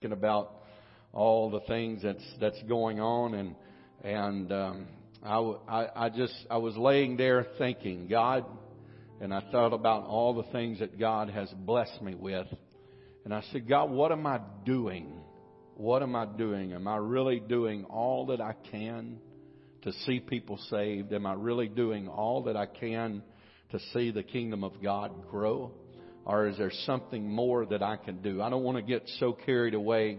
thinking about all the things that's that's going on and and um I, I I just I was laying there thinking God and I thought about all the things that God has blessed me with. And I said God what am I doing? What am I doing? Am I really doing all that I can to see people saved? Am I really doing all that I can to see the kingdom of God grow or is there something more that I can do? I don't want to get so carried away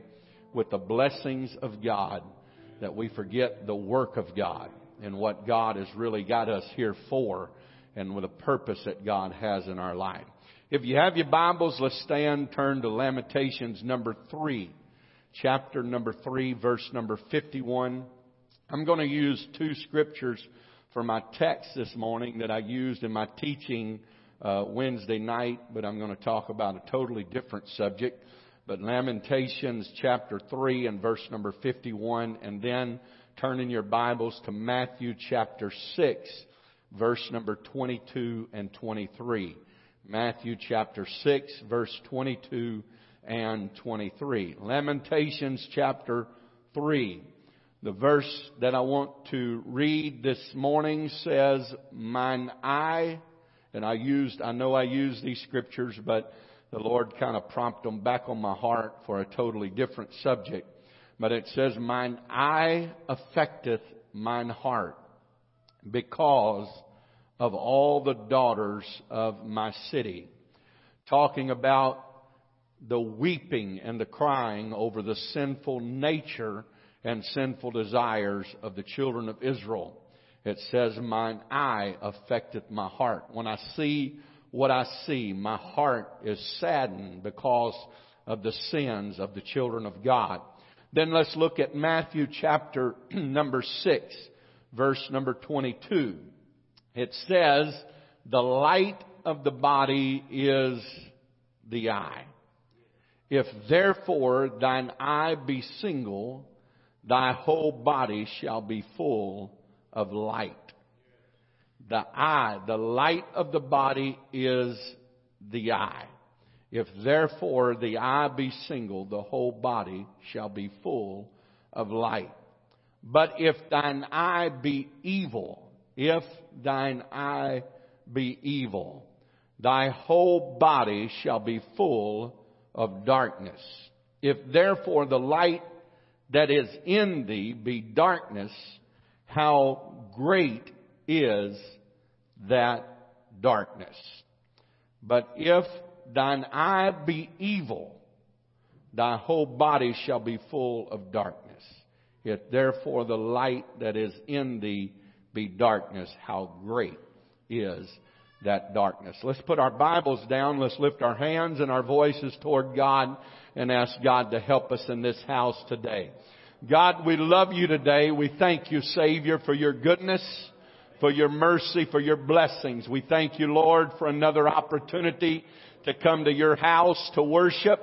with the blessings of God that we forget the work of God and what God has really got us here for and with a purpose that God has in our life. If you have your Bibles, let's stand, turn to Lamentations number three, chapter number three, verse number 51. I'm going to use two scriptures for my text this morning that I used in my teaching uh, Wednesday night, but I'm going to talk about a totally different subject. But Lamentations chapter 3 and verse number 51, and then turn in your Bibles to Matthew chapter 6, verse number 22 and 23. Matthew chapter 6, verse 22 and 23. Lamentations chapter 3. The verse that I want to read this morning says, Mine eye and I used, I know I used these scriptures, but the Lord kind of prompted them back on my heart for a totally different subject. But it says, mine eye affecteth mine heart because of all the daughters of my city. Talking about the weeping and the crying over the sinful nature and sinful desires of the children of Israel. It says, mine eye affecteth my heart. When I see what I see, my heart is saddened because of the sins of the children of God. Then let's look at Matthew chapter number 6, verse number 22. It says, the light of the body is the eye. If therefore thine eye be single, thy whole body shall be full of light. The eye, the light of the body is the eye. If therefore the eye be single, the whole body shall be full of light. But if thine eye be evil, if thine eye be evil, thy whole body shall be full of darkness. If therefore the light that is in thee be darkness, how great is that darkness. But if thine eye be evil, thy whole body shall be full of darkness. If therefore the light that is in thee be darkness, how great is that darkness. Let's put our Bibles down. Let's lift our hands and our voices toward God and ask God to help us in this house today. God, we love you today. We thank you, Savior, for your goodness, for your mercy, for your blessings. We thank you, Lord, for another opportunity to come to your house to worship,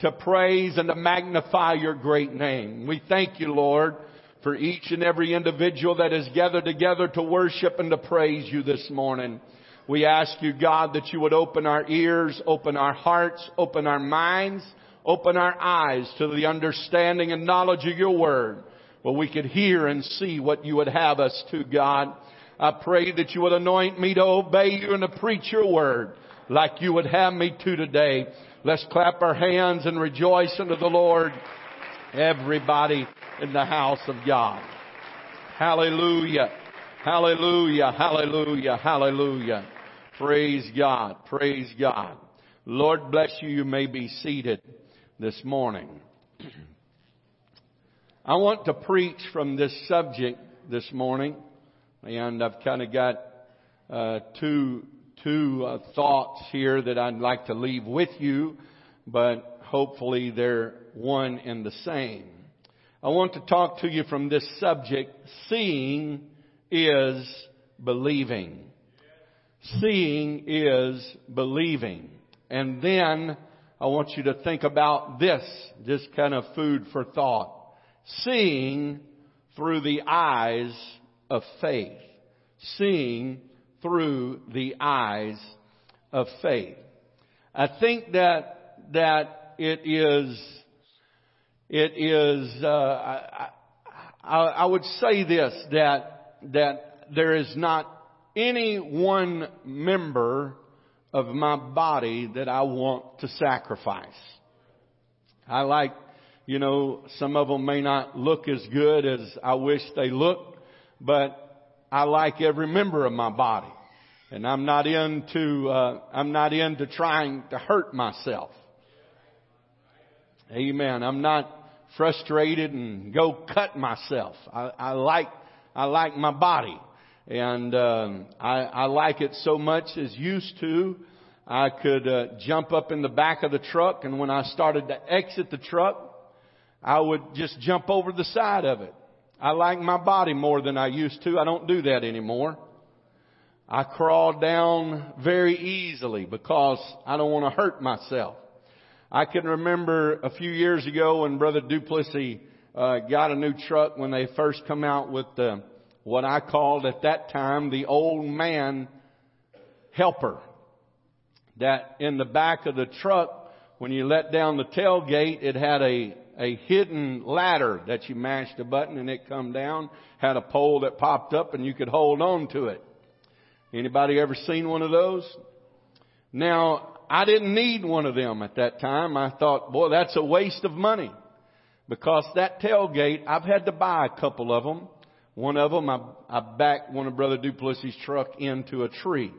to praise, and to magnify your great name. We thank you, Lord, for each and every individual that is gathered together to worship and to praise you this morning. We ask you, God, that you would open our ears, open our hearts, open our minds, Open our eyes to the understanding and knowledge of your word where we could hear and see what you would have us to, God. I pray that you would anoint me to obey you and to preach your word like you would have me to today. Let's clap our hands and rejoice unto the Lord. Everybody in the house of God. Hallelujah. Hallelujah. Hallelujah. Hallelujah. Praise God. Praise God. Lord bless you. You may be seated this morning. I want to preach from this subject this morning, and I've kind of got uh, two two uh, thoughts here that I'd like to leave with you, but hopefully they're one and the same. I want to talk to you from this subject: seeing is believing. Seeing is believing, and then I want you to think about this, just kind of food for thought. Seeing through the eyes of faith. Seeing through the eyes of faith. I think that, that it is it is, uh, I, I, I would say this, that, that there is not any one member of my body that I want to sacrifice. I like, you know, some of them may not look as good as I wish they looked, but I like every member of my body. And I'm not into, uh, I'm not into trying to hurt myself. Amen. I'm not frustrated and go cut myself. I, I like, I like my body. And, um, I, I like it so much as used to, I could uh, jump up in the back of the truck and when I started to exit the truck, I would just jump over the side of it. I like my body more than I used to. I don't do that anymore. I crawl down very easily because I don't want to hurt myself. I can remember a few years ago when Brother Duplessis uh, got a new truck when they first come out with the what I called at that time the old man helper. That in the back of the truck, when you let down the tailgate, it had a a hidden ladder that you mashed a button and it come down, had a pole that popped up and you could hold on to it. Anybody ever seen one of those? Now, I didn't need one of them at that time. I thought, boy, that's a waste of money. Because that tailgate, I've had to buy a couple of them. One of them, I, I backed one of Brother Duplessis' truck into a tree.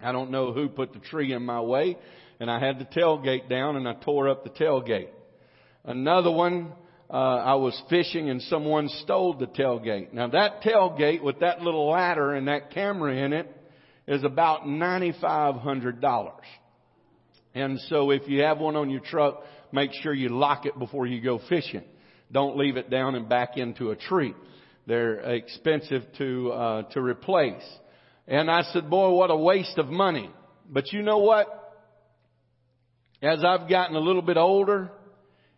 I don't know who put the tree in my way, and I had the tailgate down and I tore up the tailgate. Another one, uh, I was fishing and someone stole the tailgate. Now that tailgate with that little ladder and that camera in it is about $9,500. And so if you have one on your truck, make sure you lock it before you go fishing. Don't leave it down and back into a tree. They're expensive to, uh, to replace. And I said, boy, what a waste of money. But you know what? As I've gotten a little bit older,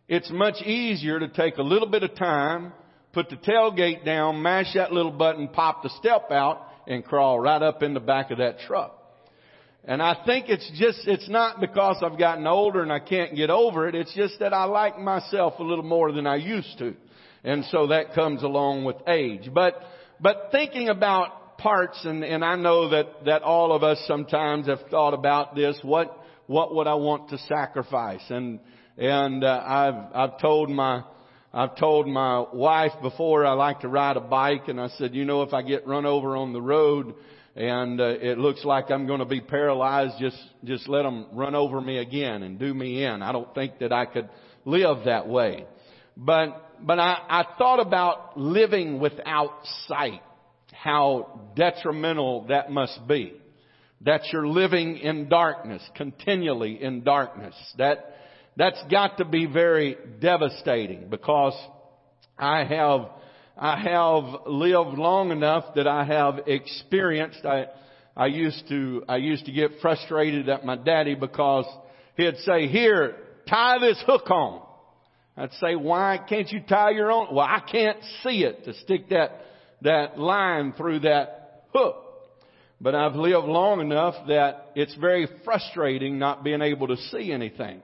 it's much easier to take a little bit of time, put the tailgate down, mash that little button, pop the step out, and crawl right up in the back of that truck. And I think it's just, it's not because I've gotten older and I can't get over it. It's just that I like myself a little more than I used to. And so that comes along with age. But, but thinking about parts and, and I know that, that all of us sometimes have thought about this. What, what would I want to sacrifice? And, and uh, I've I've told my I've told my wife before I like to ride a bike, and I said, you know, if I get run over on the road and uh, it looks like I'm going to be paralyzed, just just let them run over me again and do me in. I don't think that I could live that way. But but I, I thought about living without sight, how detrimental that must be. That you're living in darkness, continually in darkness. That that's got to be very devastating because I have, I have lived long enough that I have experienced, I, I used to, I used to get frustrated at my daddy because he'd say, here, tie this hook on. I'd say, why can't you tie your own? Well, I can't see it to stick that, that line through that hook. But I've lived long enough that it's very frustrating not being able to see anything.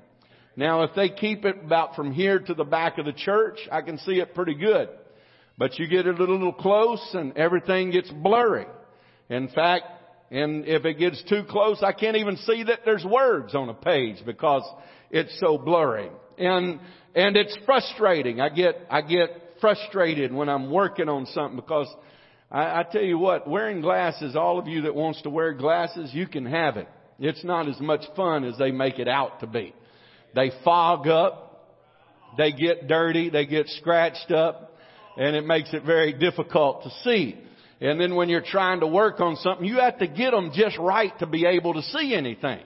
Now, if they keep it about from here to the back of the church, I can see it pretty good. But you get it a little close and everything gets blurry. In fact, and if it gets too close, I can't even see that there's words on a page because it's so blurry. And, and it's frustrating. I get, I get frustrated when I'm working on something because I, I tell you what, wearing glasses, all of you that wants to wear glasses, you can have it. It's not as much fun as they make it out to be. They fog up. They get dirty. They get scratched up. And it makes it very difficult to see. And then when you're trying to work on something, you have to get them just right to be able to see anything.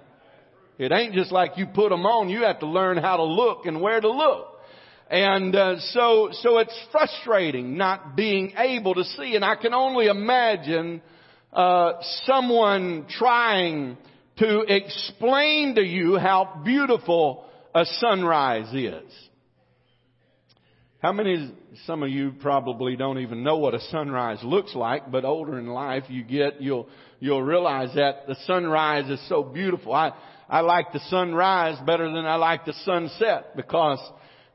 It ain't just like you put them on. You have to learn how to look and where to look. And uh, so, so it's frustrating not being able to see. And I can only imagine uh, someone trying to explain to you how beautiful a sunrise is. How many, some of you probably don't even know what a sunrise looks like, but older in life you get, you'll, you'll realize that the sunrise is so beautiful. I, I like the sunrise better than I like the sunset because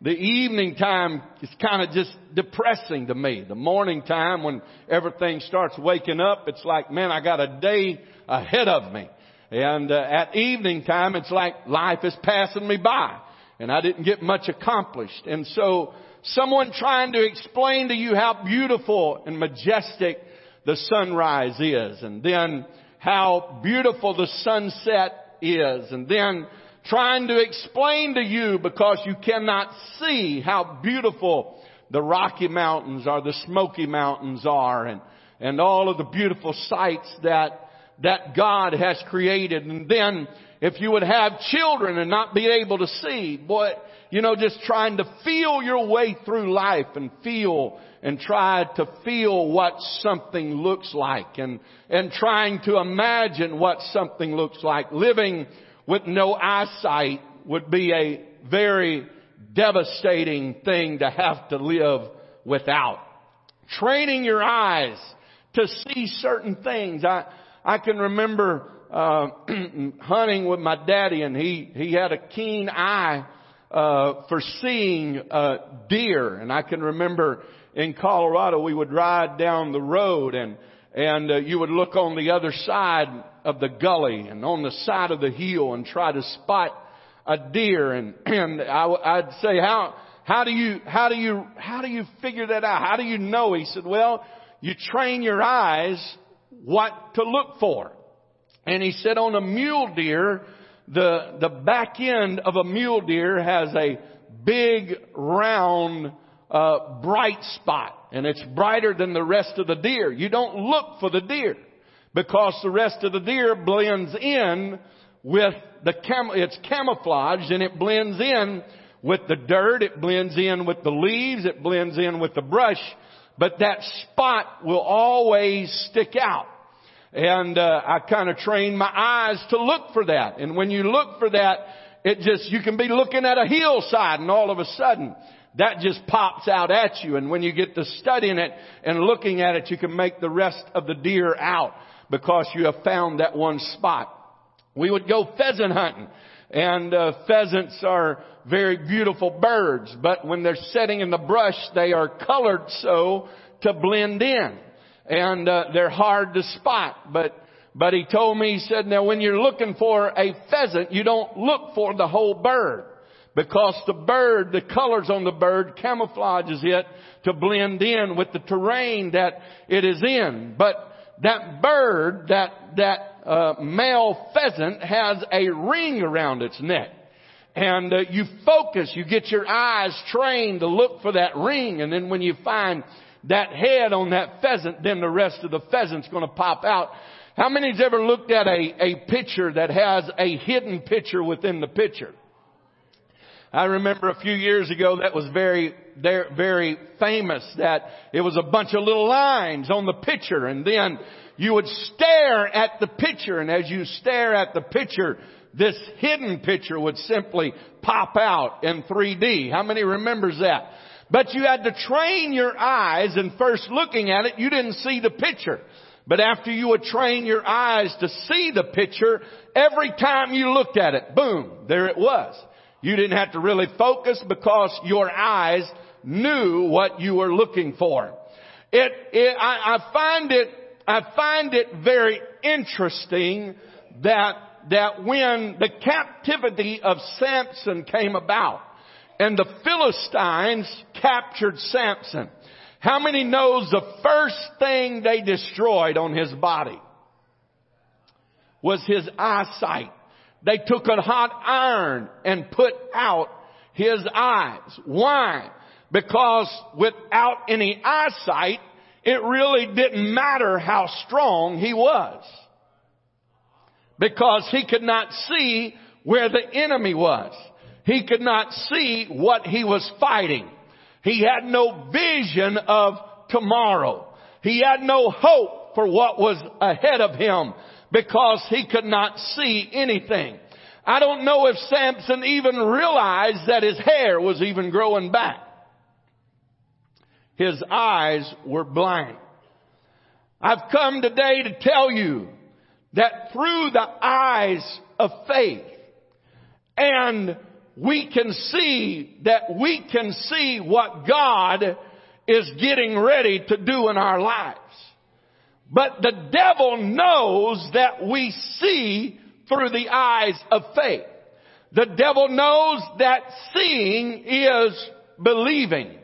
the evening time is kind of just depressing to me. The morning time when everything starts waking up, it's like, man, I got a day ahead of me. And uh, at evening time, it's like life is passing me by and I didn't get much accomplished. And so someone trying to explain to you how beautiful and majestic the sunrise is and then how beautiful the sunset is and then trying to explain to you because you cannot see how beautiful the Rocky Mountains or the Smoky Mountains are and, and all of the beautiful sights that, that God has created. And then if you would have children and not be able to see, boy, you know, just trying to feel your way through life and feel and try to feel what something looks like and, and trying to imagine what something looks like. Living with no eyesight would be a very devastating thing to have to live without. Training your eyes to see certain things. I, I can remember, uh, hunting with my daddy and he, he had a keen eye, uh, for seeing, uh, deer. And I can remember in Colorado we would ride down the road and, and uh, you would look on the other side of the gully and on the side of the hill and try to spot a deer and and I, I'd say how how do you how do you how do you figure that out? How do you know? He said, well, you train your eyes what to look for. And he said on a mule deer, the the back end of a mule deer has a big round uh, bright spot and it's brighter than the rest of the deer. You don't look for the deer because the rest of the deer blends in with the cam, it's camouflaged and it blends in with the dirt, it blends in with the leaves, it blends in with the brush, but that spot will always stick out. And uh, I kind of trained my eyes to look for that. And when you look for that, it just you can be looking at a hillside and all of a sudden that just pops out at you. And when you get to studying it and looking at it, you can make the rest of the deer out because you have found that one spot. We would go pheasant hunting and uh, pheasants are very beautiful birds, but when they're setting in the brush, they are colored so to blend in, and uh, they're hard to spot. But but he told me, he said, now when you're looking for a pheasant, you don't look for the whole bird because the bird, the colors on the bird camouflages it to blend in with the terrain that it is in. But that bird, that, that uh, male pheasant has a ring around its neck. And uh, you focus, you get your eyes trained to look for that ring, and then when you find that head on that pheasant, then the rest of the pheasant's to pop out. How many's ever looked at a, a picture that has a hidden picture within the picture? I remember a few years ago that was very, very famous that it was a bunch of little lines on the picture and then you would stare at the picture and as you stare at the picture, this hidden picture would simply pop out in 3D. How many remembers that? But you had to train your eyes and first looking at it, you didn't see the picture. But after you would train your eyes to see the picture, every time you looked at it, boom, there it was. You didn't have to really focus because your eyes knew what you were looking for. It, it I, I find it, I find it very interesting that, that when the captivity of Samson came about and the Philistines captured Samson, how many knows the first thing they destroyed on his body was his eyesight? They took a hot iron and put out his eyes. Why? Because without any eyesight, it really didn't matter how strong he was. Because he could not see where the enemy was. He could not see what he was fighting. He had no vision of tomorrow. He had no hope for what was ahead of him because he could not see anything. I don't know if Samson even realized that his hair was even growing back. His eyes were blind. I've come today to tell you that through the eyes of faith and we can see that we can see what God is getting ready to do in our lives. But the devil knows that we see through the eyes of faith. The devil knows that seeing is believing.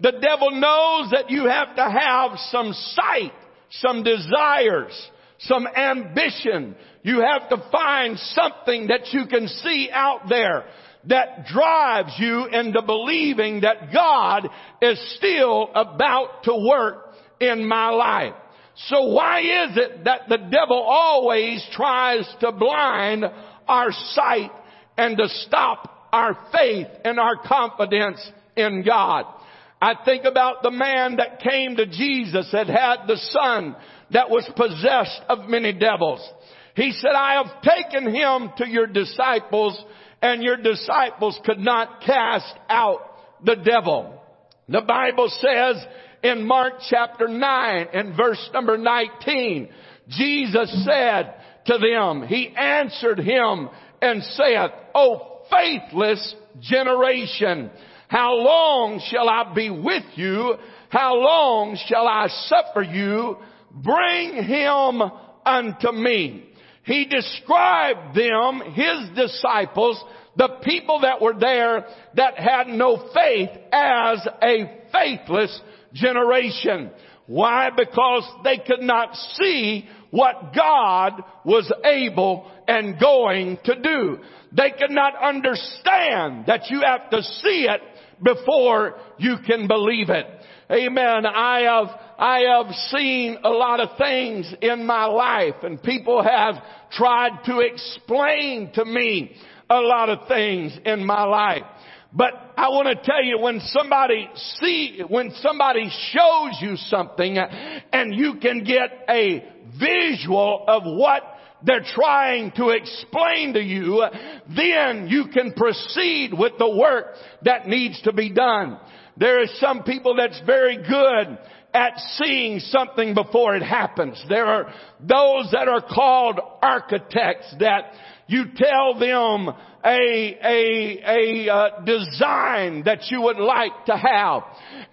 The devil knows that you have to have some sight, some desires, some ambition. You have to find something that you can see out there that drives you into believing that God is still about to work in my life. So why is it that the devil always tries to blind our sight and to stop our faith and our confidence in God? I think about the man that came to Jesus that had the son that was possessed of many devils. He said, I have taken him to your disciples and your disciples could not cast out the devil. The Bible says in Mark chapter 9 and verse number 19, Jesus said to them, He answered him and saith, O faithless generation, how long shall I be with you? How long shall I suffer you? Bring him unto me. He described them, his disciples, the people that were there that had no faith as a faithless generation. Why? Because they could not see what God was able and going to do. They could not understand that you have to see it before you can believe it. Amen. I have, I have seen a lot of things in my life and people have tried to explain to me a lot of things in my life. But I want to tell you when somebody see, when somebody shows you something and you can get a visual of what they're trying to explain to you, then you can proceed with the work that needs to be done. There are some people that's very good at seeing something before it happens. There are those that are called architects that you tell them a, a, a uh, design that you would like to have.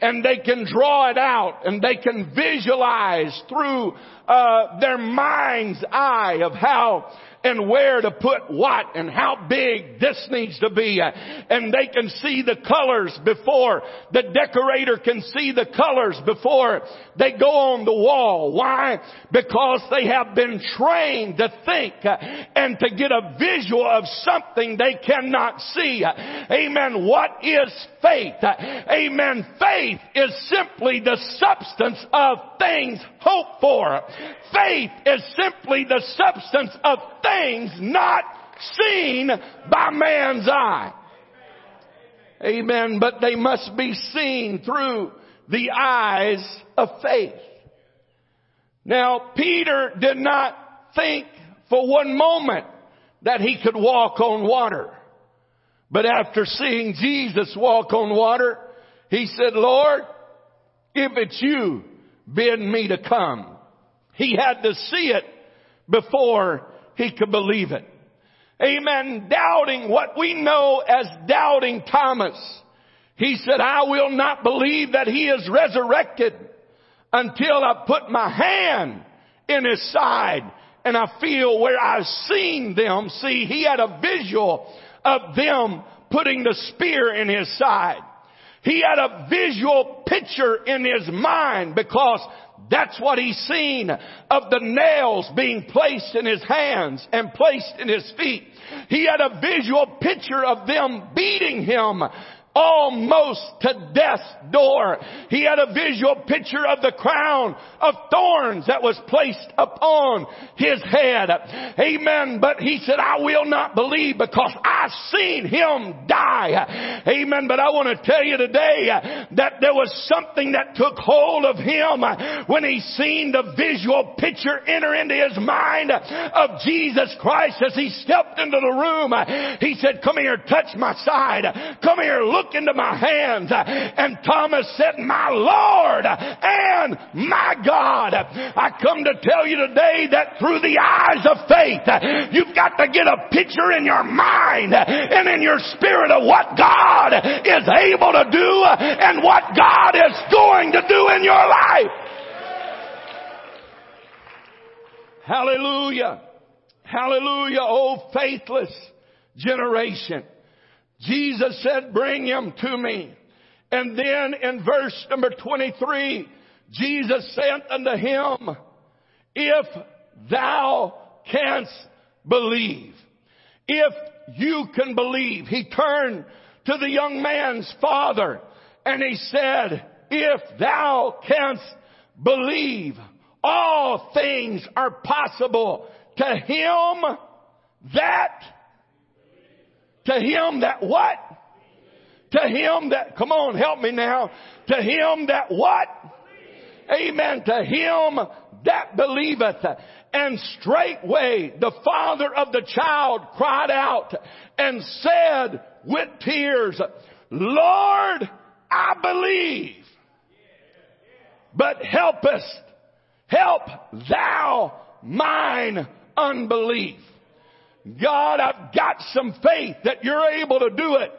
And they can draw it out and they can visualize through uh, their mind's eye of how and where to put what and how big this needs to be. And they can see the colors before the decorator can see the colors before they go on the wall. Why? Because they have been trained to think and to get a visual of something they cannot see. Amen. What is faith? Amen. Faith is simply the substance of things hoped for. Faith is simply the substance of things not seen by man's eye. Amen. But they must be seen through the eyes of faith. Now, Peter did not think for one moment that he could walk on water. But after seeing Jesus walk on water, he said, Lord, if it's you, bid me to come. He had to see it before he could believe it. Amen. Doubting what we know as doubting Thomas. He said, I will not believe that he is resurrected until I put my hand in his side and I feel where I've seen them. See, he had a visual of them putting the spear in his side. He had a visual picture in his mind because that's what he's seen of the nails being placed in his hands and placed in his feet. He had a visual picture of them beating him almost to death's door. He had a visual picture of the crown of thorns that was placed upon his head. Amen. But he said, I will not believe because I've seen him die. Amen. But I want to tell you today that there was something that took hold of him when he seen the visual picture enter into his mind of Jesus Christ as he stepped into the room. He said, come here, touch my side. Come here, look look into my hands. And Thomas said, my Lord and my God. I come to tell you today that through the eyes of faith, you've got to get a picture in your mind and in your spirit of what God is able to do and what God is going to do in your life. Hallelujah. Hallelujah. Oh, faithless generation. Jesus said, bring him to me. And then in verse number 23, Jesus said unto him, if thou canst believe, if you can believe, he turned to the young man's father and he said, if thou canst believe, all things are possible to him that, to him that what? To him that, come on, help me now. To him that what? Amen. To him that believeth. And straightway the father of the child cried out and said with tears, Lord, I believe, but helpest, help thou mine unbelief. God, I've got some faith that you're able to do it.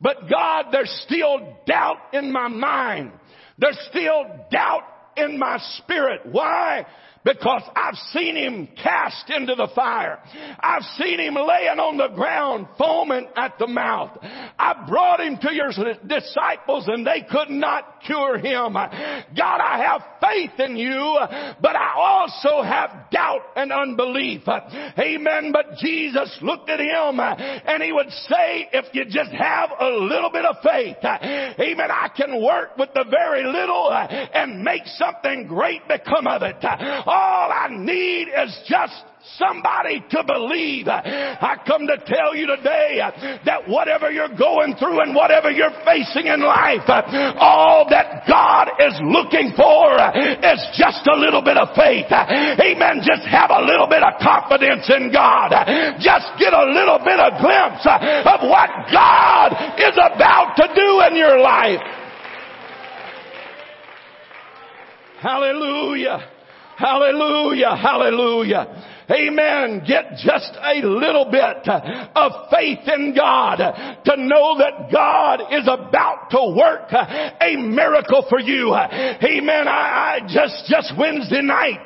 But God, there's still doubt in my mind. There's still doubt in my spirit. Why? Because I've seen him cast into the fire. I've seen him laying on the ground foaming at the mouth. I brought him to your disciples and they could not cure him. God, I have faith in you, but I also have doubt and unbelief. Amen. But Jesus looked at him and he would say, if you just have a little bit of faith, amen, I can work with the very little and make something great become of it. All I need is just somebody to believe. I come to tell you today that whatever you're going through and whatever you're facing in life, all that God is looking for is just a little bit of faith. Amen. Just have a little bit of confidence in God. Just get a little bit of glimpse of what God is about to do in your life. Hallelujah. Hallelujah. Hallelujah. Amen. Get just a little bit of faith in God to know that God is about to work a miracle for you. Amen. I, I just, just Wednesday night,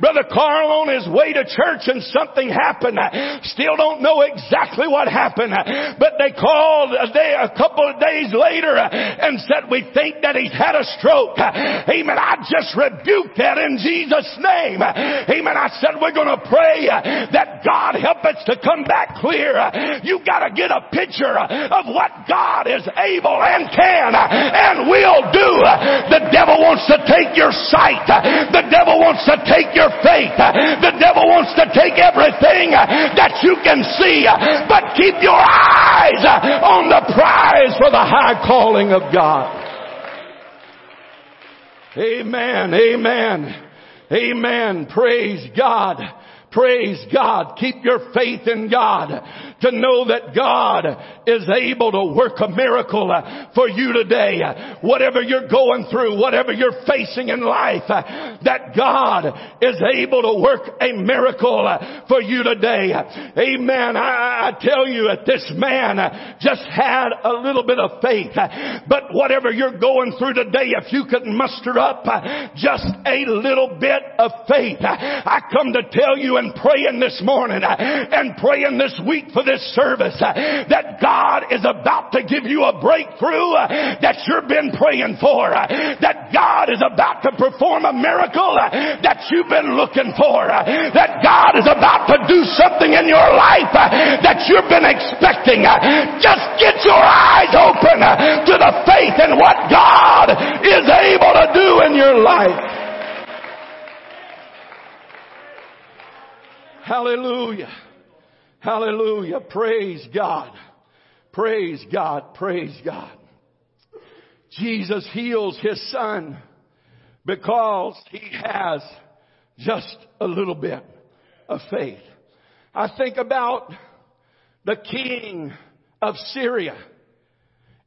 Brother Carl on his way to church and something happened. Still don't know exactly what happened, but they called a day, a couple of days later and said, we think that he's had a stroke. Amen. I just rebuked that in Jesus' name. Amen. I said, we're going to pray that God help us to come back clear. You gotta get a picture of what God is able and can and will do. The devil wants to take your sight. The devil wants to take your faith. The devil wants to take everything that you can see. But keep your eyes on the prize for the high calling of God. Amen. Amen. Amen. Praise God. Praise God. Keep your faith in God to know that God is able to work a miracle uh, for you today. Whatever you're going through, whatever you're facing in life, uh, that God is able to work a miracle uh, for you today. Amen. I, I tell you that this man just had a little bit of faith, but whatever you're going through today, if you could muster up just a little bit of faith, I come to tell you and praying this morning and praying this week for this this service uh, that God is about to give you a breakthrough uh, that you've been praying for. Uh, that God is about to perform a miracle that you've been looking for. That God is about to do something in your life that you've been expecting. Just get your eyes open to the faith in what God is able to do in your life. Hallelujah. Hallelujah. Praise God. Praise God. Praise God. Jesus heals his son because he has just a little bit of faith. I think about the king of Syria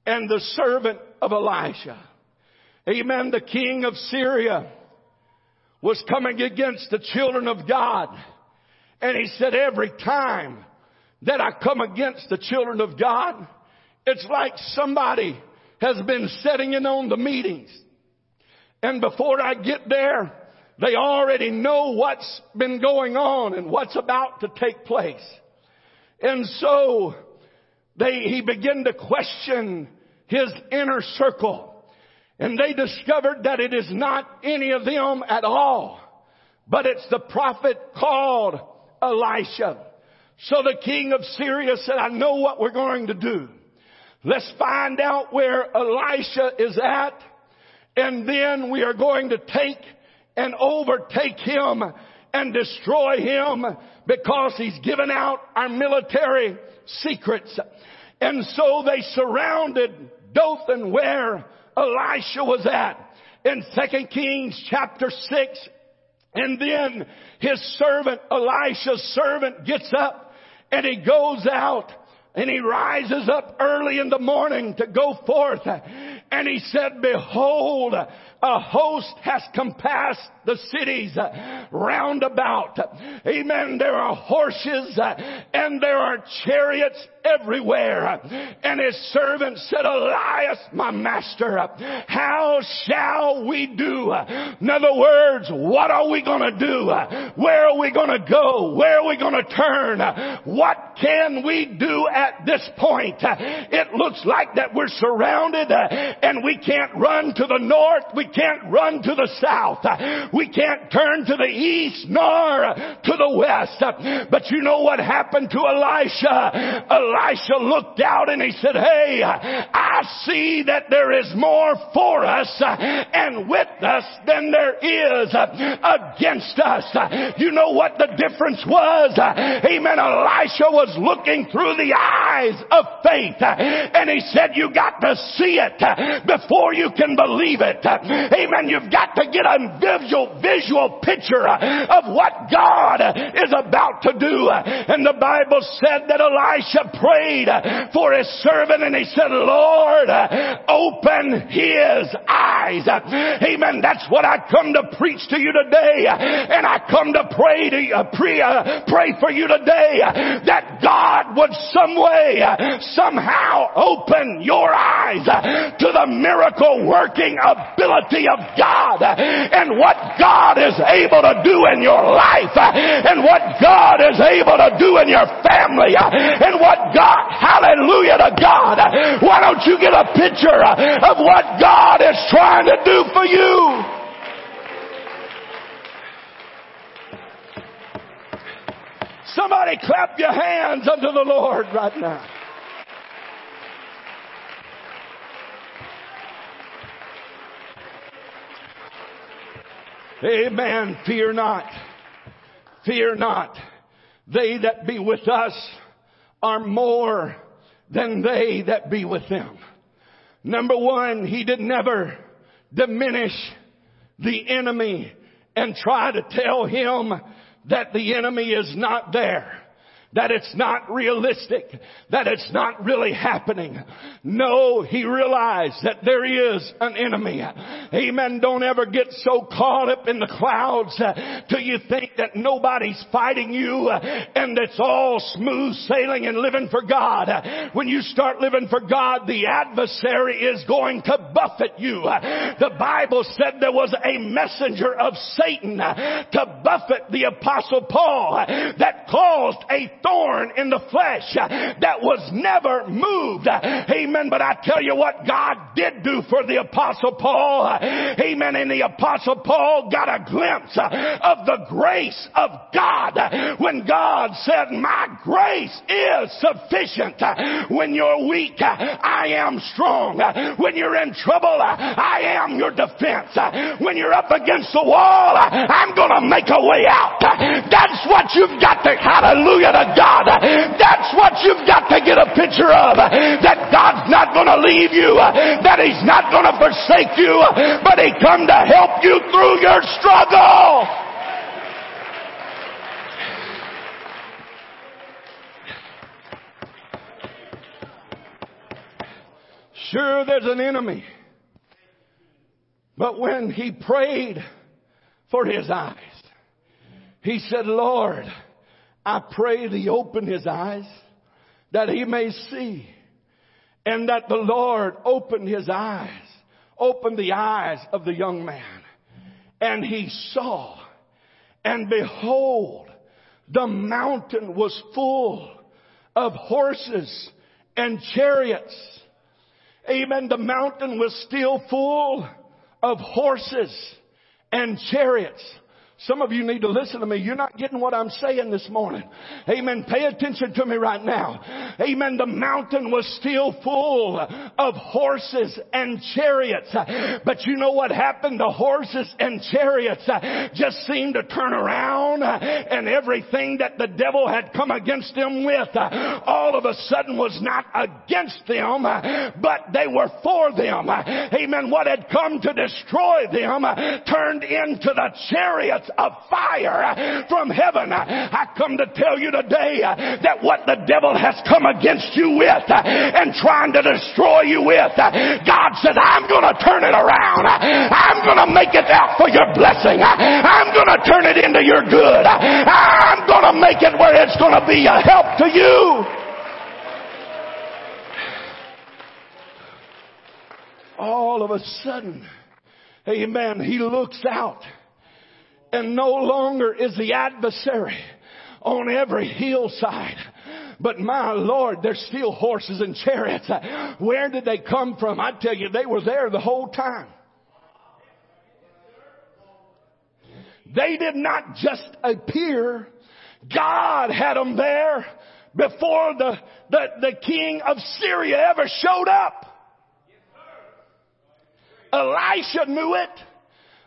and the servant of Elijah. Amen. The king of Syria was coming against the children of God. And he said, every time that I come against the children of God, it's like somebody has been setting in on the meetings. And before I get there, they already know what's been going on and what's about to take place. And so they, he began to question his inner circle. And they discovered that it is not any of them at all, but it's the prophet called Elisha. So the king of Syria said, I know what we're going to do. Let's find out where Elisha is at and then we are going to take and overtake him and destroy him because he's given out our military secrets. And so they surrounded Dothan where Elisha was at in 2 Kings chapter 6. And then his servant, Elisha's servant gets up and he goes out and he rises up early in the morning to go forth. And he said, behold, a host has compassed the cities uh, round about. Amen. There are horses uh, and there are chariots everywhere. And his servant said, Elias, my master, how shall we do? In other words, what are we going to do? Where are we going to go? Where are we going to turn? What can we do at this point? It looks like that we're surrounded uh, and we can't run to the north. We can't run to the south. We can't turn to the east nor to the west. But you know what happened to Elisha? Elisha looked out and he said, Hey, I see that there is more for us and with us than there is against us. You know what the difference was? Amen. Elisha was looking through the eyes of faith and he said, you got to see it before you can believe it. Amen. You've got to get a visual, visual picture of what God is about to do. And the Bible said that Elisha prayed for his servant and he said, Lord, open his eyes. Amen. That's what I come to preach to you today. And I come to pray to you, pray, uh, pray for you today that God would some way, somehow open your eyes to the miracle working ability of God and what God is able to do in your life and what God is able to do in your family and what God, hallelujah to God. Why don't you get a picture of what God is trying to do for you? Somebody clap your hands unto the Lord right now. Amen. Fear not. Fear not. They that be with us are more than they that be with them. Number one, he did never diminish the enemy and try to tell him that the enemy is not there that it's not realistic, that it's not really happening. No, he realized that there is an enemy. Amen. Don't ever get so caught up in the clouds uh, till you think that nobody's fighting you uh, and it's all smooth sailing and living for God. When you start living for God, the adversary is going to buffet you. The Bible said there was a messenger of Satan to buffet the apostle Paul that caused a thorn in the flesh that was never moved. Amen. But I tell you what God did do for the apostle Paul. Amen. And the apostle Paul got a glimpse of the grace of God when God said, my grace is sufficient. When you're weak, I am strong. When you're in trouble, I am your defense. When you're up against the wall, I'm gonna make a way out. That's what you've got to, hallelujah to of. That God's not going to leave you. That He's not going to forsake you. But He come to help you through your struggle. sure there's an enemy. But when he prayed for his eyes, he said, Lord, I pray thee open his eyes that he may see. And that the Lord opened his eyes, opened the eyes of the young man. And he saw, and behold, the mountain was full of horses and chariots. Amen. The mountain was still full of horses and chariots. Some of you need to listen to me. You're not getting what I'm saying this morning. Amen. Pay attention to me right now. Amen. The mountain was still full of horses and chariots. But you know what happened? The horses and chariots just seemed to turn around and everything that the devil had come against them with all of a sudden was not against them, but they were for them. Amen. What had come to destroy them turned into the chariots of fire from heaven. I come to tell you today that what the devil has come against you with and trying to destroy you with, God says, I'm going to turn it around. I'm going to make it out for your blessing. I'm going to turn it into your good. I'm going to make it where it's going to be a help to you. All of a sudden, amen, he looks out and no longer is the adversary on every hillside. But my Lord, there's still horses and chariots. Where did they come from? I tell you, they were there the whole time. They did not just appear. God had them there before the, the, the king of Syria ever showed up. Elisha knew it.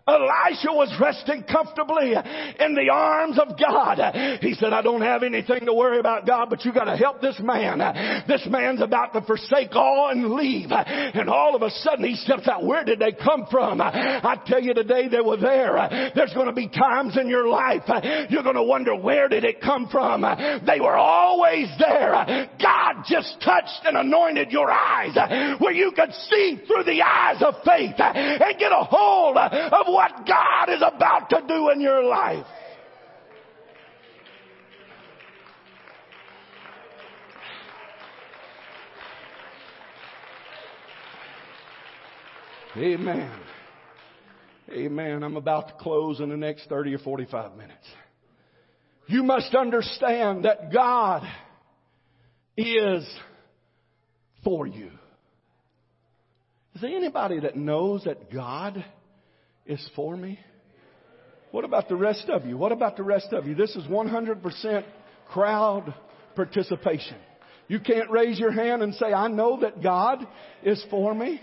Elisha was resting comfortably in the arms of God. He said, I don't have anything to worry about God, but you gotta help this man. This man's about to forsake all and leave. And all of a sudden he steps out. Where did they come from? I tell you today they were there. There's gonna be times in your life you're gonna wonder where did it come from? They were always there. God just touched and anointed your eyes where you could see through the eyes of faith and get a hold of what God is about to do in your life. Amen. Amen. I'm about to close in the next 30 or 45 minutes. You must understand that God is for you. Is there anybody that knows that God is for me? What about the rest of you? What about the rest of you? This is 100% crowd participation. You can't raise your hand and say, I know that God is for me.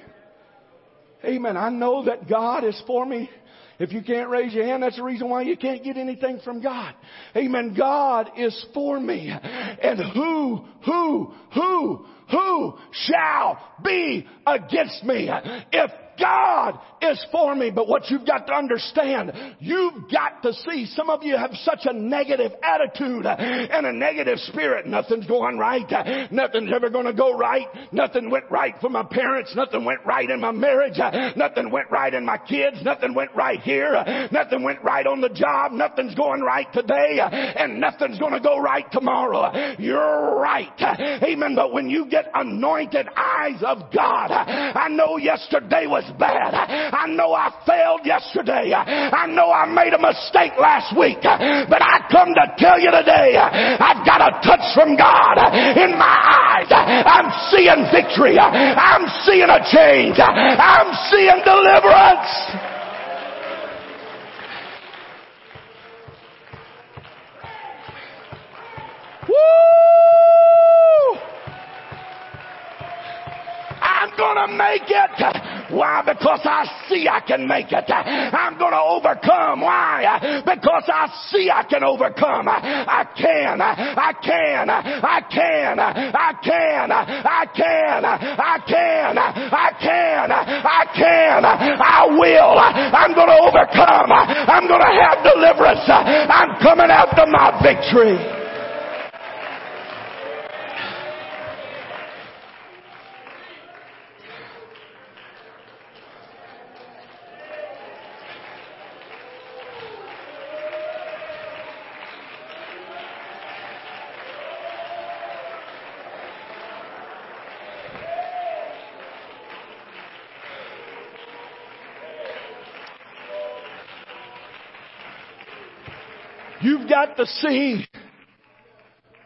Amen. I know that God is for me. If you can't raise your hand, that's the reason why you can't get anything from God. Amen. God is for me. And who, who, who, who shall be against me? If God is for me. But what you've got to understand, you've got to see. Some of you have such a negative attitude and a negative spirit. Nothing's going right. Nothing's ever going to go right. Nothing went right for my parents. Nothing went right in my marriage. Nothing went right in my kids. Nothing went right here. Nothing went right on the job. Nothing's going right today. And nothing's going to go right tomorrow. You're right. Amen. But when you get anointed eyes of God, I know yesterday was bad. I know I failed yesterday. I know I made a mistake last week. But I come to tell you today, I've got a touch from God in my eyes. I'm seeing victory. I'm seeing a change. I'm seeing deliverance. Woo! I'm gonna make it. Why? Because I see I can make it. I'm to overcome. Why? Because I see I can overcome. I can. I can. I can. I can. I can. I can. I can. I can. I will. I'm to overcome. I'm to have deliverance. I'm coming after my victory. You've got to see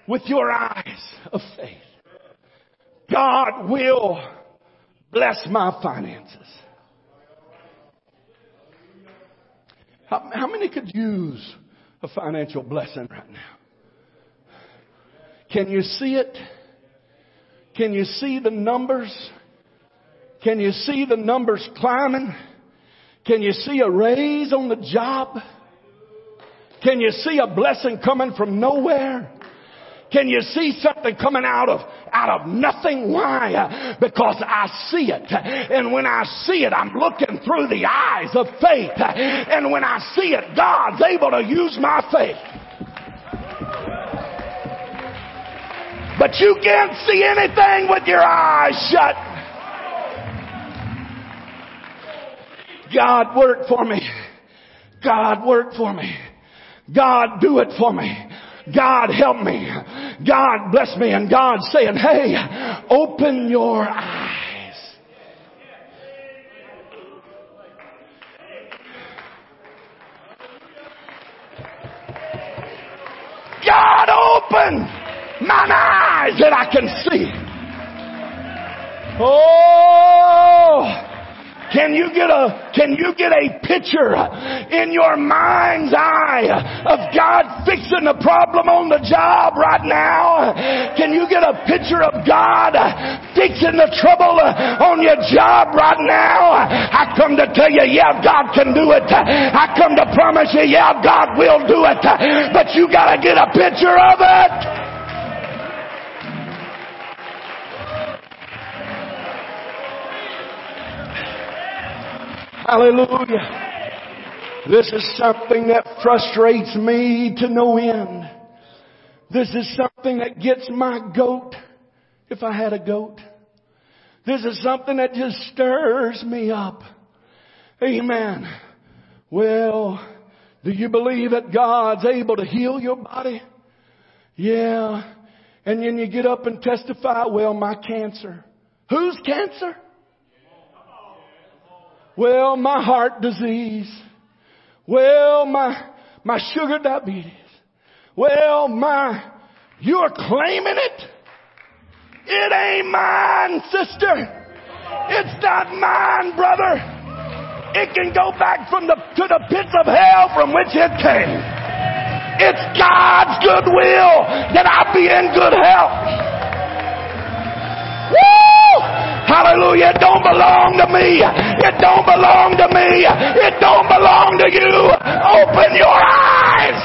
with your eyes of faith. God will bless my finances. How, how many could use a financial blessing right now? Can you see it? Can you see the numbers? Can you see the numbers climbing? Can you see a raise on the job? Can you see a blessing coming from nowhere? Can you see something coming out of, out of nothing? Why? Because I see it. And when I see it, I'm looking through the eyes of faith. And when I see it, God's able to use my faith. But you can't see anything with your eyes shut. God work for me. God work for me. God do it for me. God help me. God bless me. And God saying, hey, open your eyes. God open mine eyes that I can see. Oh, can you get a, can you get a picture in your mind's eye of God fixing the problem on the job right now? Can you get a picture of God fixing the trouble on your job right now? I come to tell you, yeah, God can do it. I come to promise you, yeah, God will do it. But you gotta get a picture of it. Hallelujah. This is something that frustrates me to no end. This is something that gets my goat, if I had a goat. This is something that just stirs me up. Amen. Well, do you believe that God's able to heal your body? Yeah. And then you get up and testify, well, my cancer. Whose cancer? Well, my heart disease. Well, my, my sugar diabetes. Well, my, you're claiming it? It ain't mine, sister. It's not mine, brother. It can go back from the, to the pits of hell from which it came. It's God's goodwill that I be in good health. Hallelujah. It don't belong to me. It don't belong to me. It don't belong to you. Open your eyes.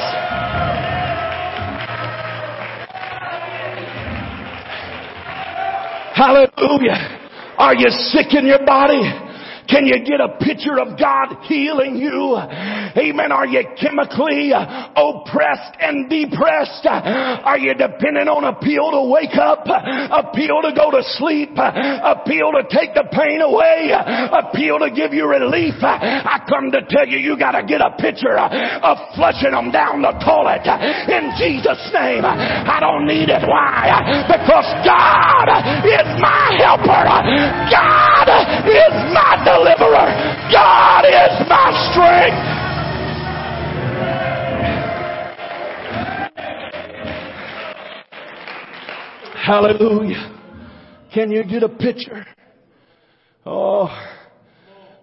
Hallelujah. Are you sick in your body? Can you get a picture of God healing you? Amen. Are you chemically oppressed and depressed? Are you dependent on a pill to wake up? A pill to go to sleep? A pill to take the pain away? A pill to give you relief? I come to tell you, you gotta get a picture of flushing them down the toilet. In Jesus' name. I don't need it. Why? Because God is my helper. God is my deliverer. God is my strength. Hallelujah. Can you get a picture? Oh,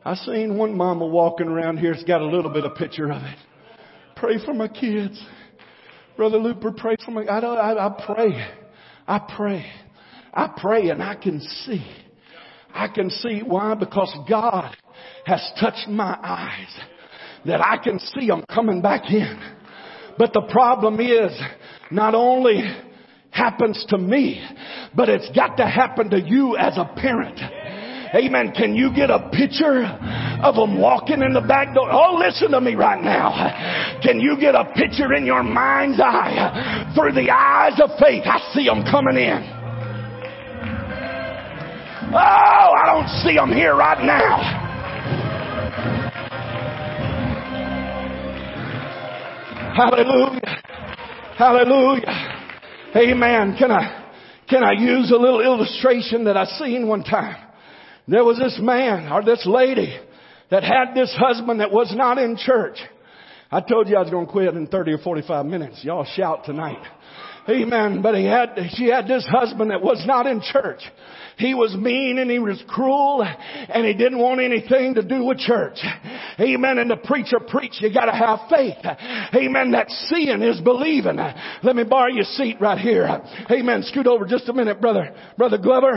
I seen one mama walking around here. It's got a little bit of picture of it. Pray for my kids. Brother Looper, pray for me. I, I, I pray. I pray. I pray and I can see I can see why because God has touched my eyes that I can see them coming back in. But the problem is not only happens to me, but it's got to happen to you as a parent. Amen. Can you get a picture of them walking in the back door? Oh, listen to me right now. Can you get a picture in your mind's eye through the eyes of faith? I see them coming in. Oh, I don't see them here right now. Hallelujah. Hallelujah. Amen. Can I, can I use a little illustration that I seen one time? There was this man or this lady that had this husband that was not in church. I told you I was going to quit in 30 or 45 minutes. Y'all shout tonight. Amen. But he had, she had this husband that was not in church. He was mean and he was cruel and he didn't want anything to do with church. Amen. And the preacher preached, you gotta have faith. Amen. That seeing is believing. Let me borrow your seat right here. Amen. Scoot over just a minute, brother, brother Glover.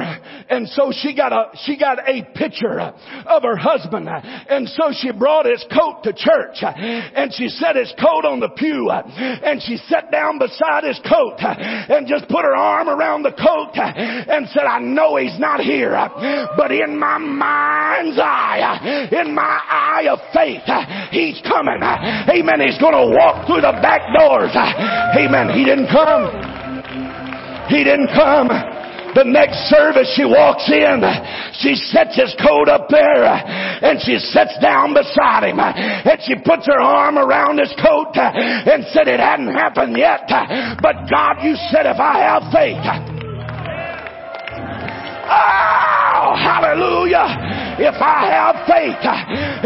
And so she got a, she got a picture of her husband. And so she brought his coat to church and she set his coat on the pew and she sat down beside his coat and just put her arm around the coat and said, I know he's not here, but in my mind's eye, in my eye of faith, he's coming. Amen. He's going to walk through the back doors. Amen. He didn't come. He didn't come. The next service she walks in, she sets his coat up there and she sits down beside him and she puts her arm around his coat and said it hadn't happened yet, but God, you said if I have faith, Oh, hallelujah. If I have faith,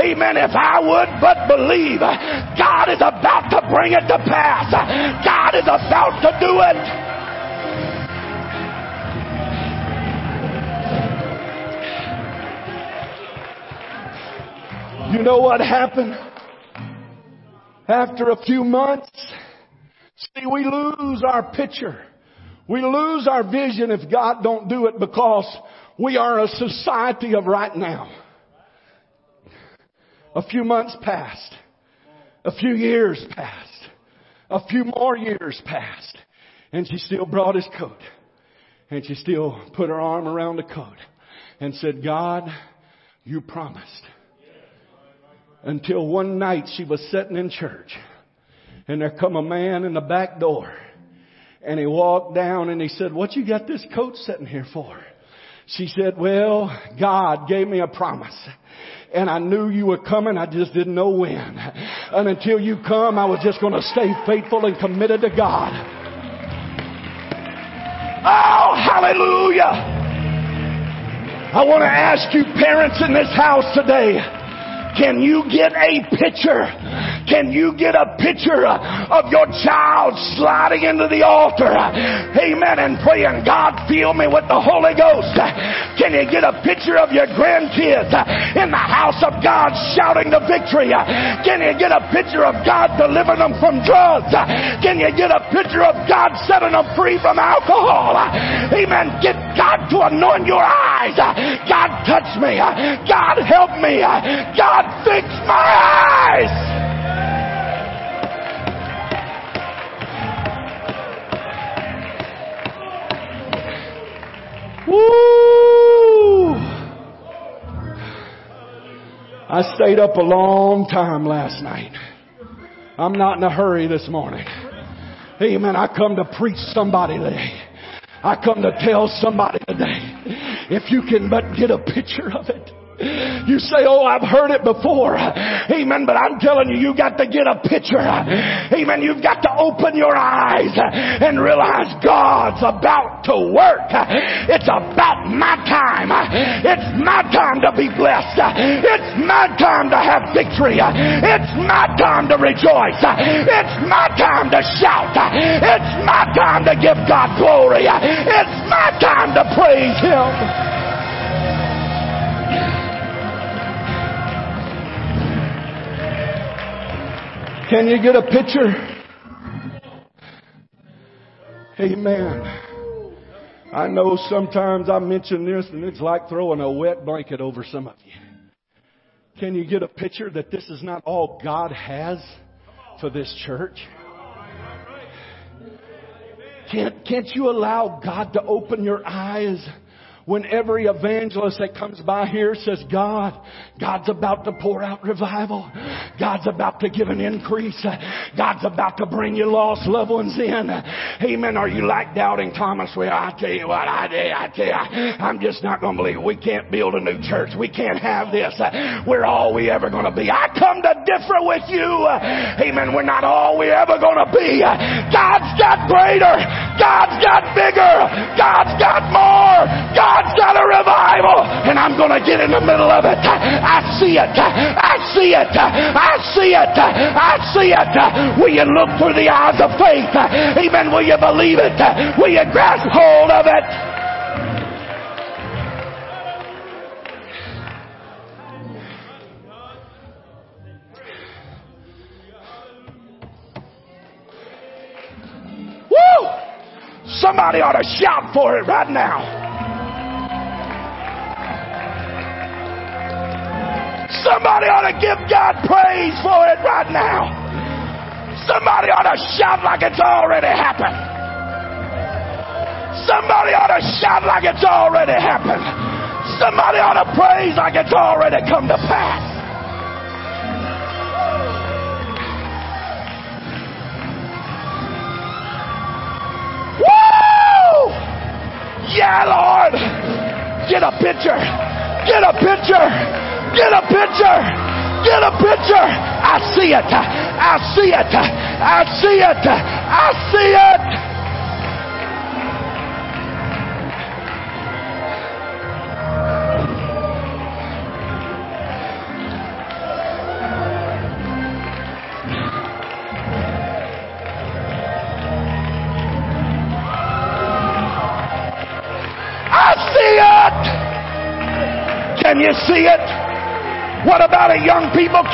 amen, if I would but believe, God is about to bring it to pass. God is about to do it. You know what happened? After a few months, see, we lose our picture. We lose our vision if God don't do it because we are a society of right now. A few months passed. A few years passed. A few more years passed. And she still brought his coat. And she still put her arm around the coat and said, God, you promised. Until one night she was sitting in church and there come a man in the back door and he walked down and he said, what you got this coat sitting here for? She said, well, God gave me a promise. And I knew you were coming, I just didn't know when. And until you come, I was just gonna stay faithful and committed to God. Oh, hallelujah! I want to ask you parents in this house today, can you get a picture? Can you get a picture of your child sliding into the altar? Amen. And praying, God, fill me with the Holy Ghost. Can you get a picture of your grandkids in the house of God shouting the victory? Can you get a picture of God delivering them from drugs? Can you get a picture of God setting them free from alcohol? Amen. Get God to anoint your eyes. God, touch me. God, help me. God, fix my eyes. Woo! I stayed up a long time last night. I'm not in a hurry this morning. Amen. I come to preach somebody today. I come to tell somebody today. If you can but get a picture of it. You say, oh, I've heard it before. Amen. But I'm telling you, you got to get a picture. Amen. You've got to open your eyes and realize God's about to work. It's about my time. It's my time to be blessed. It's my time to have victory. It's my time to rejoice. It's my time to shout. It's my time to give God glory. It's my time to praise Him. Can you get a picture? Amen. I know sometimes I mention this and it's like throwing a wet blanket over some of you. Can you get a picture that this is not all God has for this church? Can't, can't you allow God to open your eyes when every evangelist that comes by here says, God, God's about to pour out revival. God's about to give an increase. God's about to bring your lost loved ones in. Amen. Are you like doubting Thomas? Well, I tell you what, I, I tell you, I'm just not going to believe we can't build a new church. We can't have this. We're all we ever going to be. I come to differ with you. Amen. We're not all we ever going to be. God's got greater. God's got bigger. God's got more. God God's got a revival, and I'm going to get in the middle of it. I see it. I see it. I see it. I see it. Will you look through the eyes of faith? Amen. Will you believe it? Will you grasp hold of it? Woo! Somebody ought to shout for it right now. Somebody ought to give God praise for it right now. Somebody ought to shout like it's already happened. Somebody ought to shout like it's already happened. Somebody ought to praise like it's already come to pass. Woo! Yeah, Lord. Get a picture. Get a picture. Get a picture. Get a picture. I see it. I see it. I see it. I see it.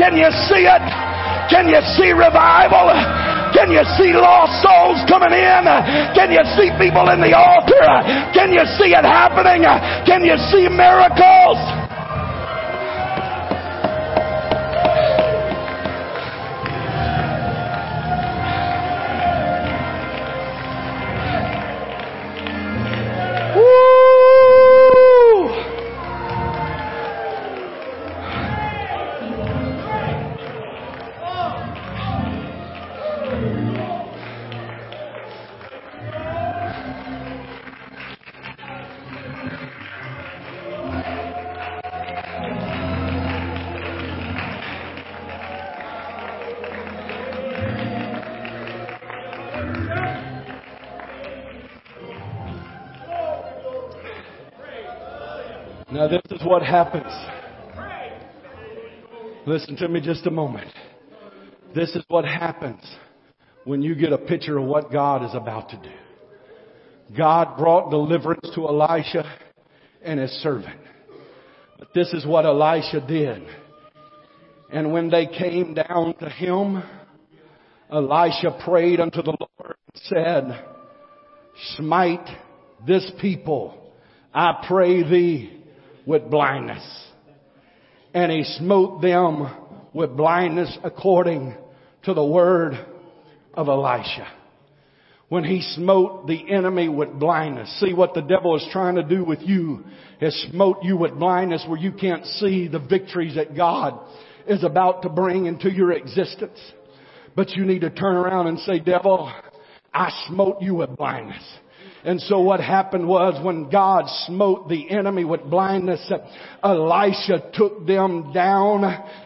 Can you see it? Can you see revival? Can you see lost souls coming in? Can you see people in the altar? Can you see it happening? Can you see miracles? What happens. Listen to me just a moment. This is what happens when you get a picture of what God is about to do. God brought deliverance to Elisha and his servant. But this is what Elisha did. And when they came down to him, Elisha prayed unto the Lord and said, Smite this people, I pray thee, with blindness. And he smote them with blindness according to the word of Elisha. When he smote the enemy with blindness. See what the devil is trying to do with you is smote you with blindness where you can't see the victories that God is about to bring into your existence. But you need to turn around and say, devil, I smote you with blindness. And so what happened was when God smote the enemy with blindness, Elisha took them down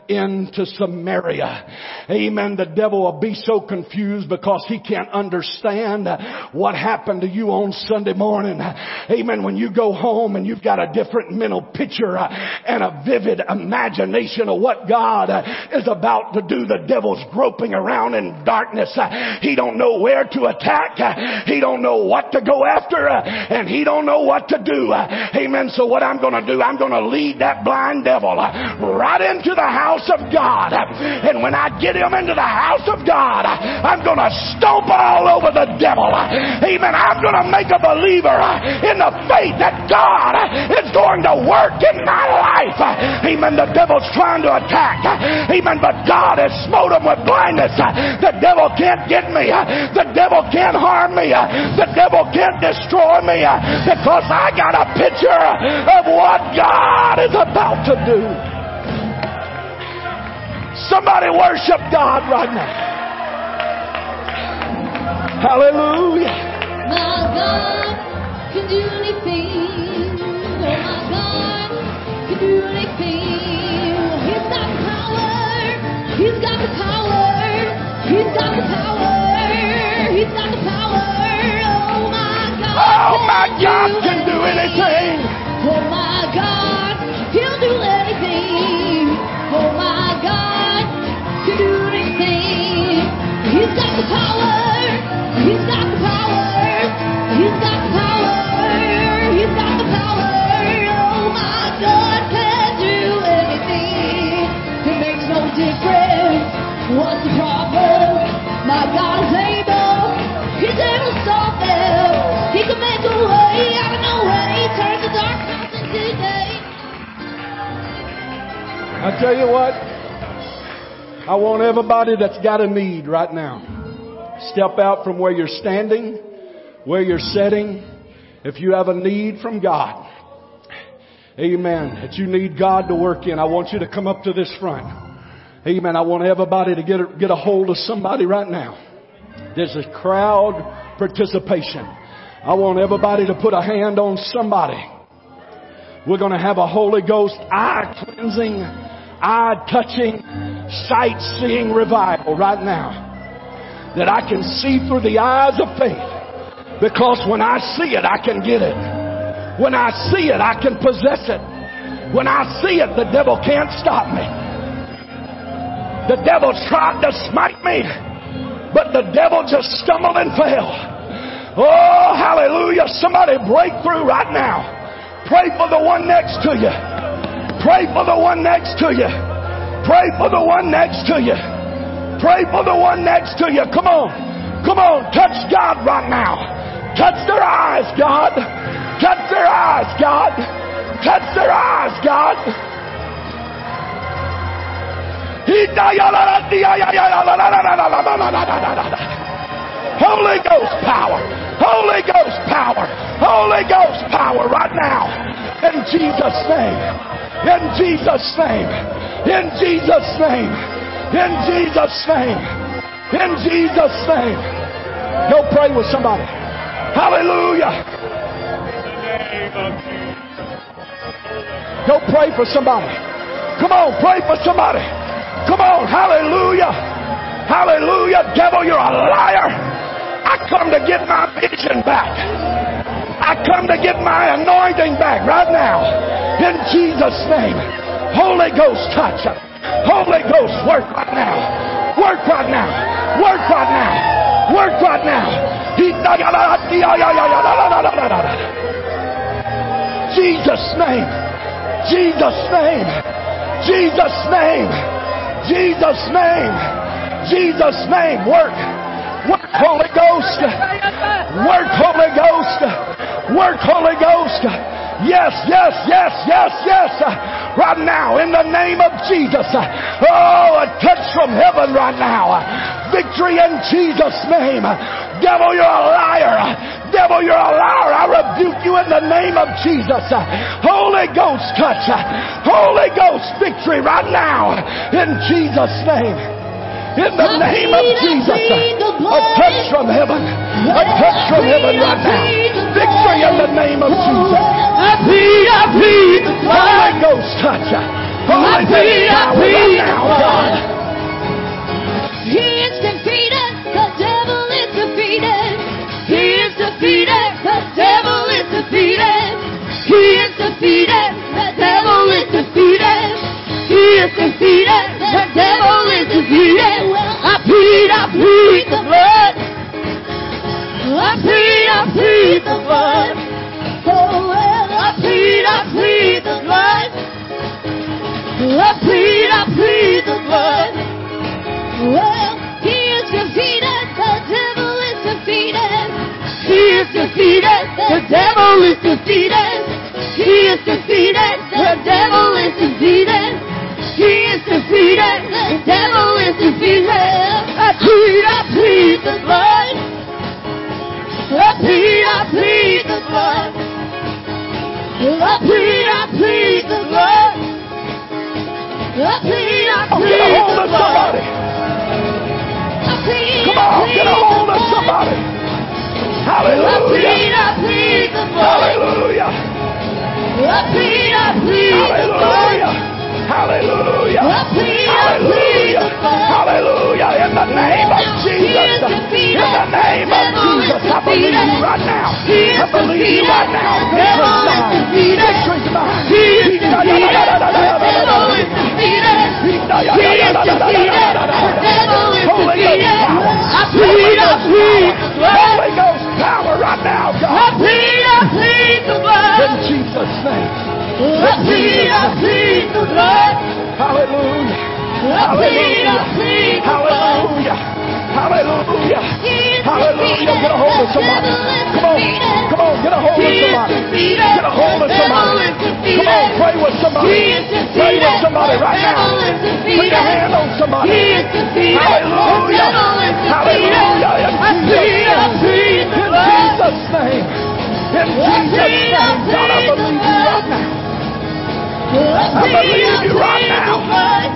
into Samaria. Amen. The devil will be so confused because he can't understand what happened to you on Sunday morning. Amen. When you go home and you've got a different mental picture and a vivid imagination of what God is about to do, the devil's groping around in darkness. He don't know where to attack. He don't know what to go after uh, and he don't know what to do. Uh, amen. So what I'm going to do, I'm going to lead that blind devil uh, right into the house of God. And when I get him into the house of God, I'm going to stomp all over the devil. Amen. I'm going to make a believer in the faith that God is going to work in my life. Amen. The devil's trying to attack. Amen. But God has smote him with blindness. The devil can't get me. The devil can't harm me. The devil can't destroy me uh, because I got a picture of what God is about to do. Somebody worship God right now. Hallelujah. My God can do anything. Oh, my God can do anything. He's got the power. He's got the power. He's got the power. God. Can do anything. I tell you what, I want everybody that's got a need right now. Step out from where you're standing, where you're sitting. If you have a need from God, amen, that you need God to work in, I want you to come up to this front. Amen. I want everybody to get a, get a hold of somebody right now. There's a crowd participation. I want everybody to put a hand on somebody. We're going to have a Holy Ghost eye cleansing, eye touching, sight seeing revival right now. That I can see through the eyes of faith. Because when I see it, I can get it. When I see it, I can possess it. When I see it, the devil can't stop me. The devil tried to smite me, but the devil just stumbled and fell. Oh, hallelujah. Somebody break through right now. Pray for the one next to you. Pray for the one next to you. Pray for the one next to you. Pray for the one next to you. Come on. Come on. Touch God right now. Touch their eyes, God. Touch their eyes, God. Touch their eyes, God. Holy Ghost power. Holy Ghost power. Holy Ghost power right now. In Jesus' name. In Jesus' name. In Jesus' name. In Jesus' name. In Jesus' name. Go pray with somebody. Hallelujah. Go pray for somebody. Come on, pray for somebody. Come on, hallelujah. Hallelujah. Devil, you're a liar. I come to get my vision back. I come to get my anointing back right now. In Jesus' name. Holy Ghost touch. Holy Ghost work right now. Work right now. Work right now. Work right now. Jesus' name. Jesus' name. Jesus' name. Jesus' name. Jesus' name. Work. Work, Holy Ghost. Work, Holy Ghost. Work, Holy Ghost. Yes, yes, yes, yes, yes. Right now, in the name of Jesus. Oh, a touch from heaven right now. Victory in Jesus' name. Devil, you're a liar. Devil, you're a liar. I rebuke you in the name of Jesus. Holy Ghost touch. Holy Ghost victory right now. In Jesus' name. In the name of Jesus. A touch from heaven. A touch from heaven right now. Victory in the name of Jesus. I plead, I plead the Holy. Ghost touch. Holy Ghost power right now. God. He is defeated. The devil is defeated. He is defeated. The devil is defeated. He is defeated. The devil is defeated. He is defeated. The devil is defeated. I plead, I plead the blood. I plead, I plead the blood. Oh, I plead, I plead the blood. I plead, I plead the blood. Well, he is defeated. The devil is defeated. He is defeated. The devil is defeated. He is defeated. The devil is defeated. He is defeated. The devil is defeated. I plead, I plead the blood. I plead, I plead the blood. I plead, I plead the blood. I plead, I plead get a hold the of blood. somebody. Come on, get a hold of somebody. I plead, Hallelujah. I plead the blood. Hallelujah. I plead, I plead the blood. Hallelujah. Hallelujah. I plead, I plead Hallelujah. Hallelujah. In the name of Jesus. he is defeated. In the name of Jesus. I believe you right now. I believe you right now. Victory's mine. Victory's mine. He is defeated. The devil is defeated. He is defeated. The devil Holy Ghost power. I plead, I plead the blood. Holy Ghost power right now, I God. plead, I plead the In. Jesus' name. Hallelujah. Hallelujah. Hallelujah. Hallelujah. Hallelujah. Get a hold of somebody. Come on. Come on. Get a hold of somebody. Get a hold of somebody. Come on. Pray with somebody. Pray with somebody right now. Put your hand on somebody. Hallelujah. Hallelujah. In Jesus' name. In Jesus' name. God, I believe you right now. I believe you right now.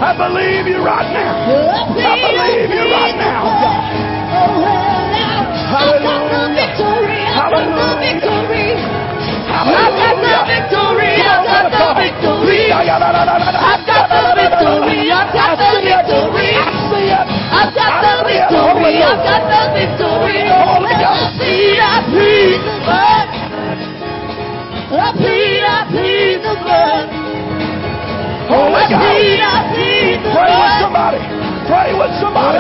I believe you right now. I believe you right now. Hallelujah. Hallelujah. I've got the victory. I've got the victory. I've got the victory. I've got the victory. I've got the victory. I've got the victory. I plead, I plead the blood. I plead, I plead the blood. Holy God. Pray with somebody. Pray with somebody.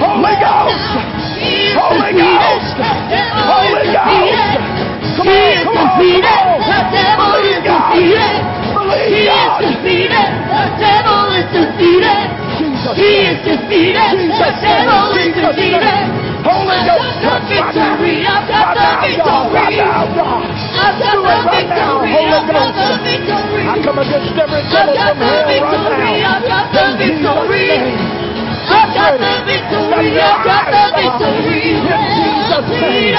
Holy Ghost. Holy Ghost. Holy Ghost. Come on, come on, come on. Believe God. Believe God. The devil is defeated. He is defeated. The devil is defeated. Holy I've Ghost. got the victory. I've got the now, God. Right victory. I've got the it right now, victory. I've got the victory. I come against every devil from hell right victory. now. I've got the victory. I've got the victory. I've got the victory. Jesus' name.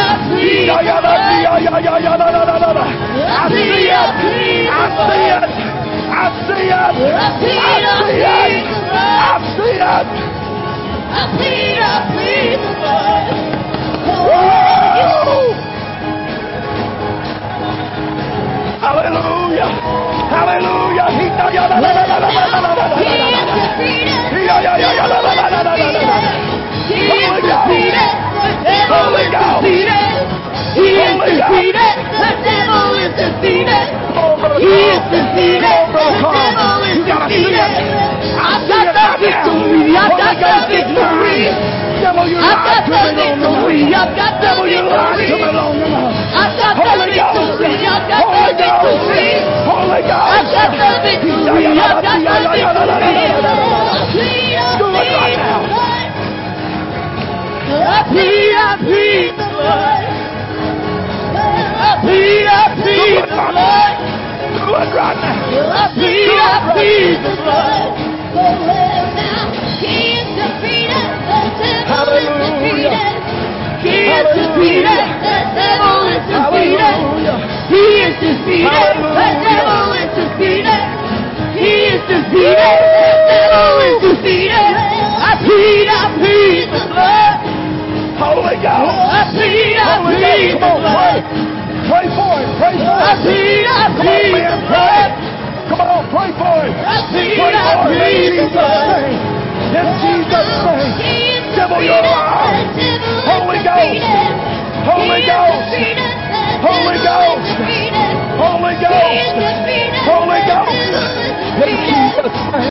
I plead, I plead. I plead, Pray for him. Pray for him. In Jesus' name. Let Jesus' name. Devil, you're alive. Holy Ghost. Holy Ghost. Holy Ghost. Holy Ghost. Holy Ghost. Let Jesus' name.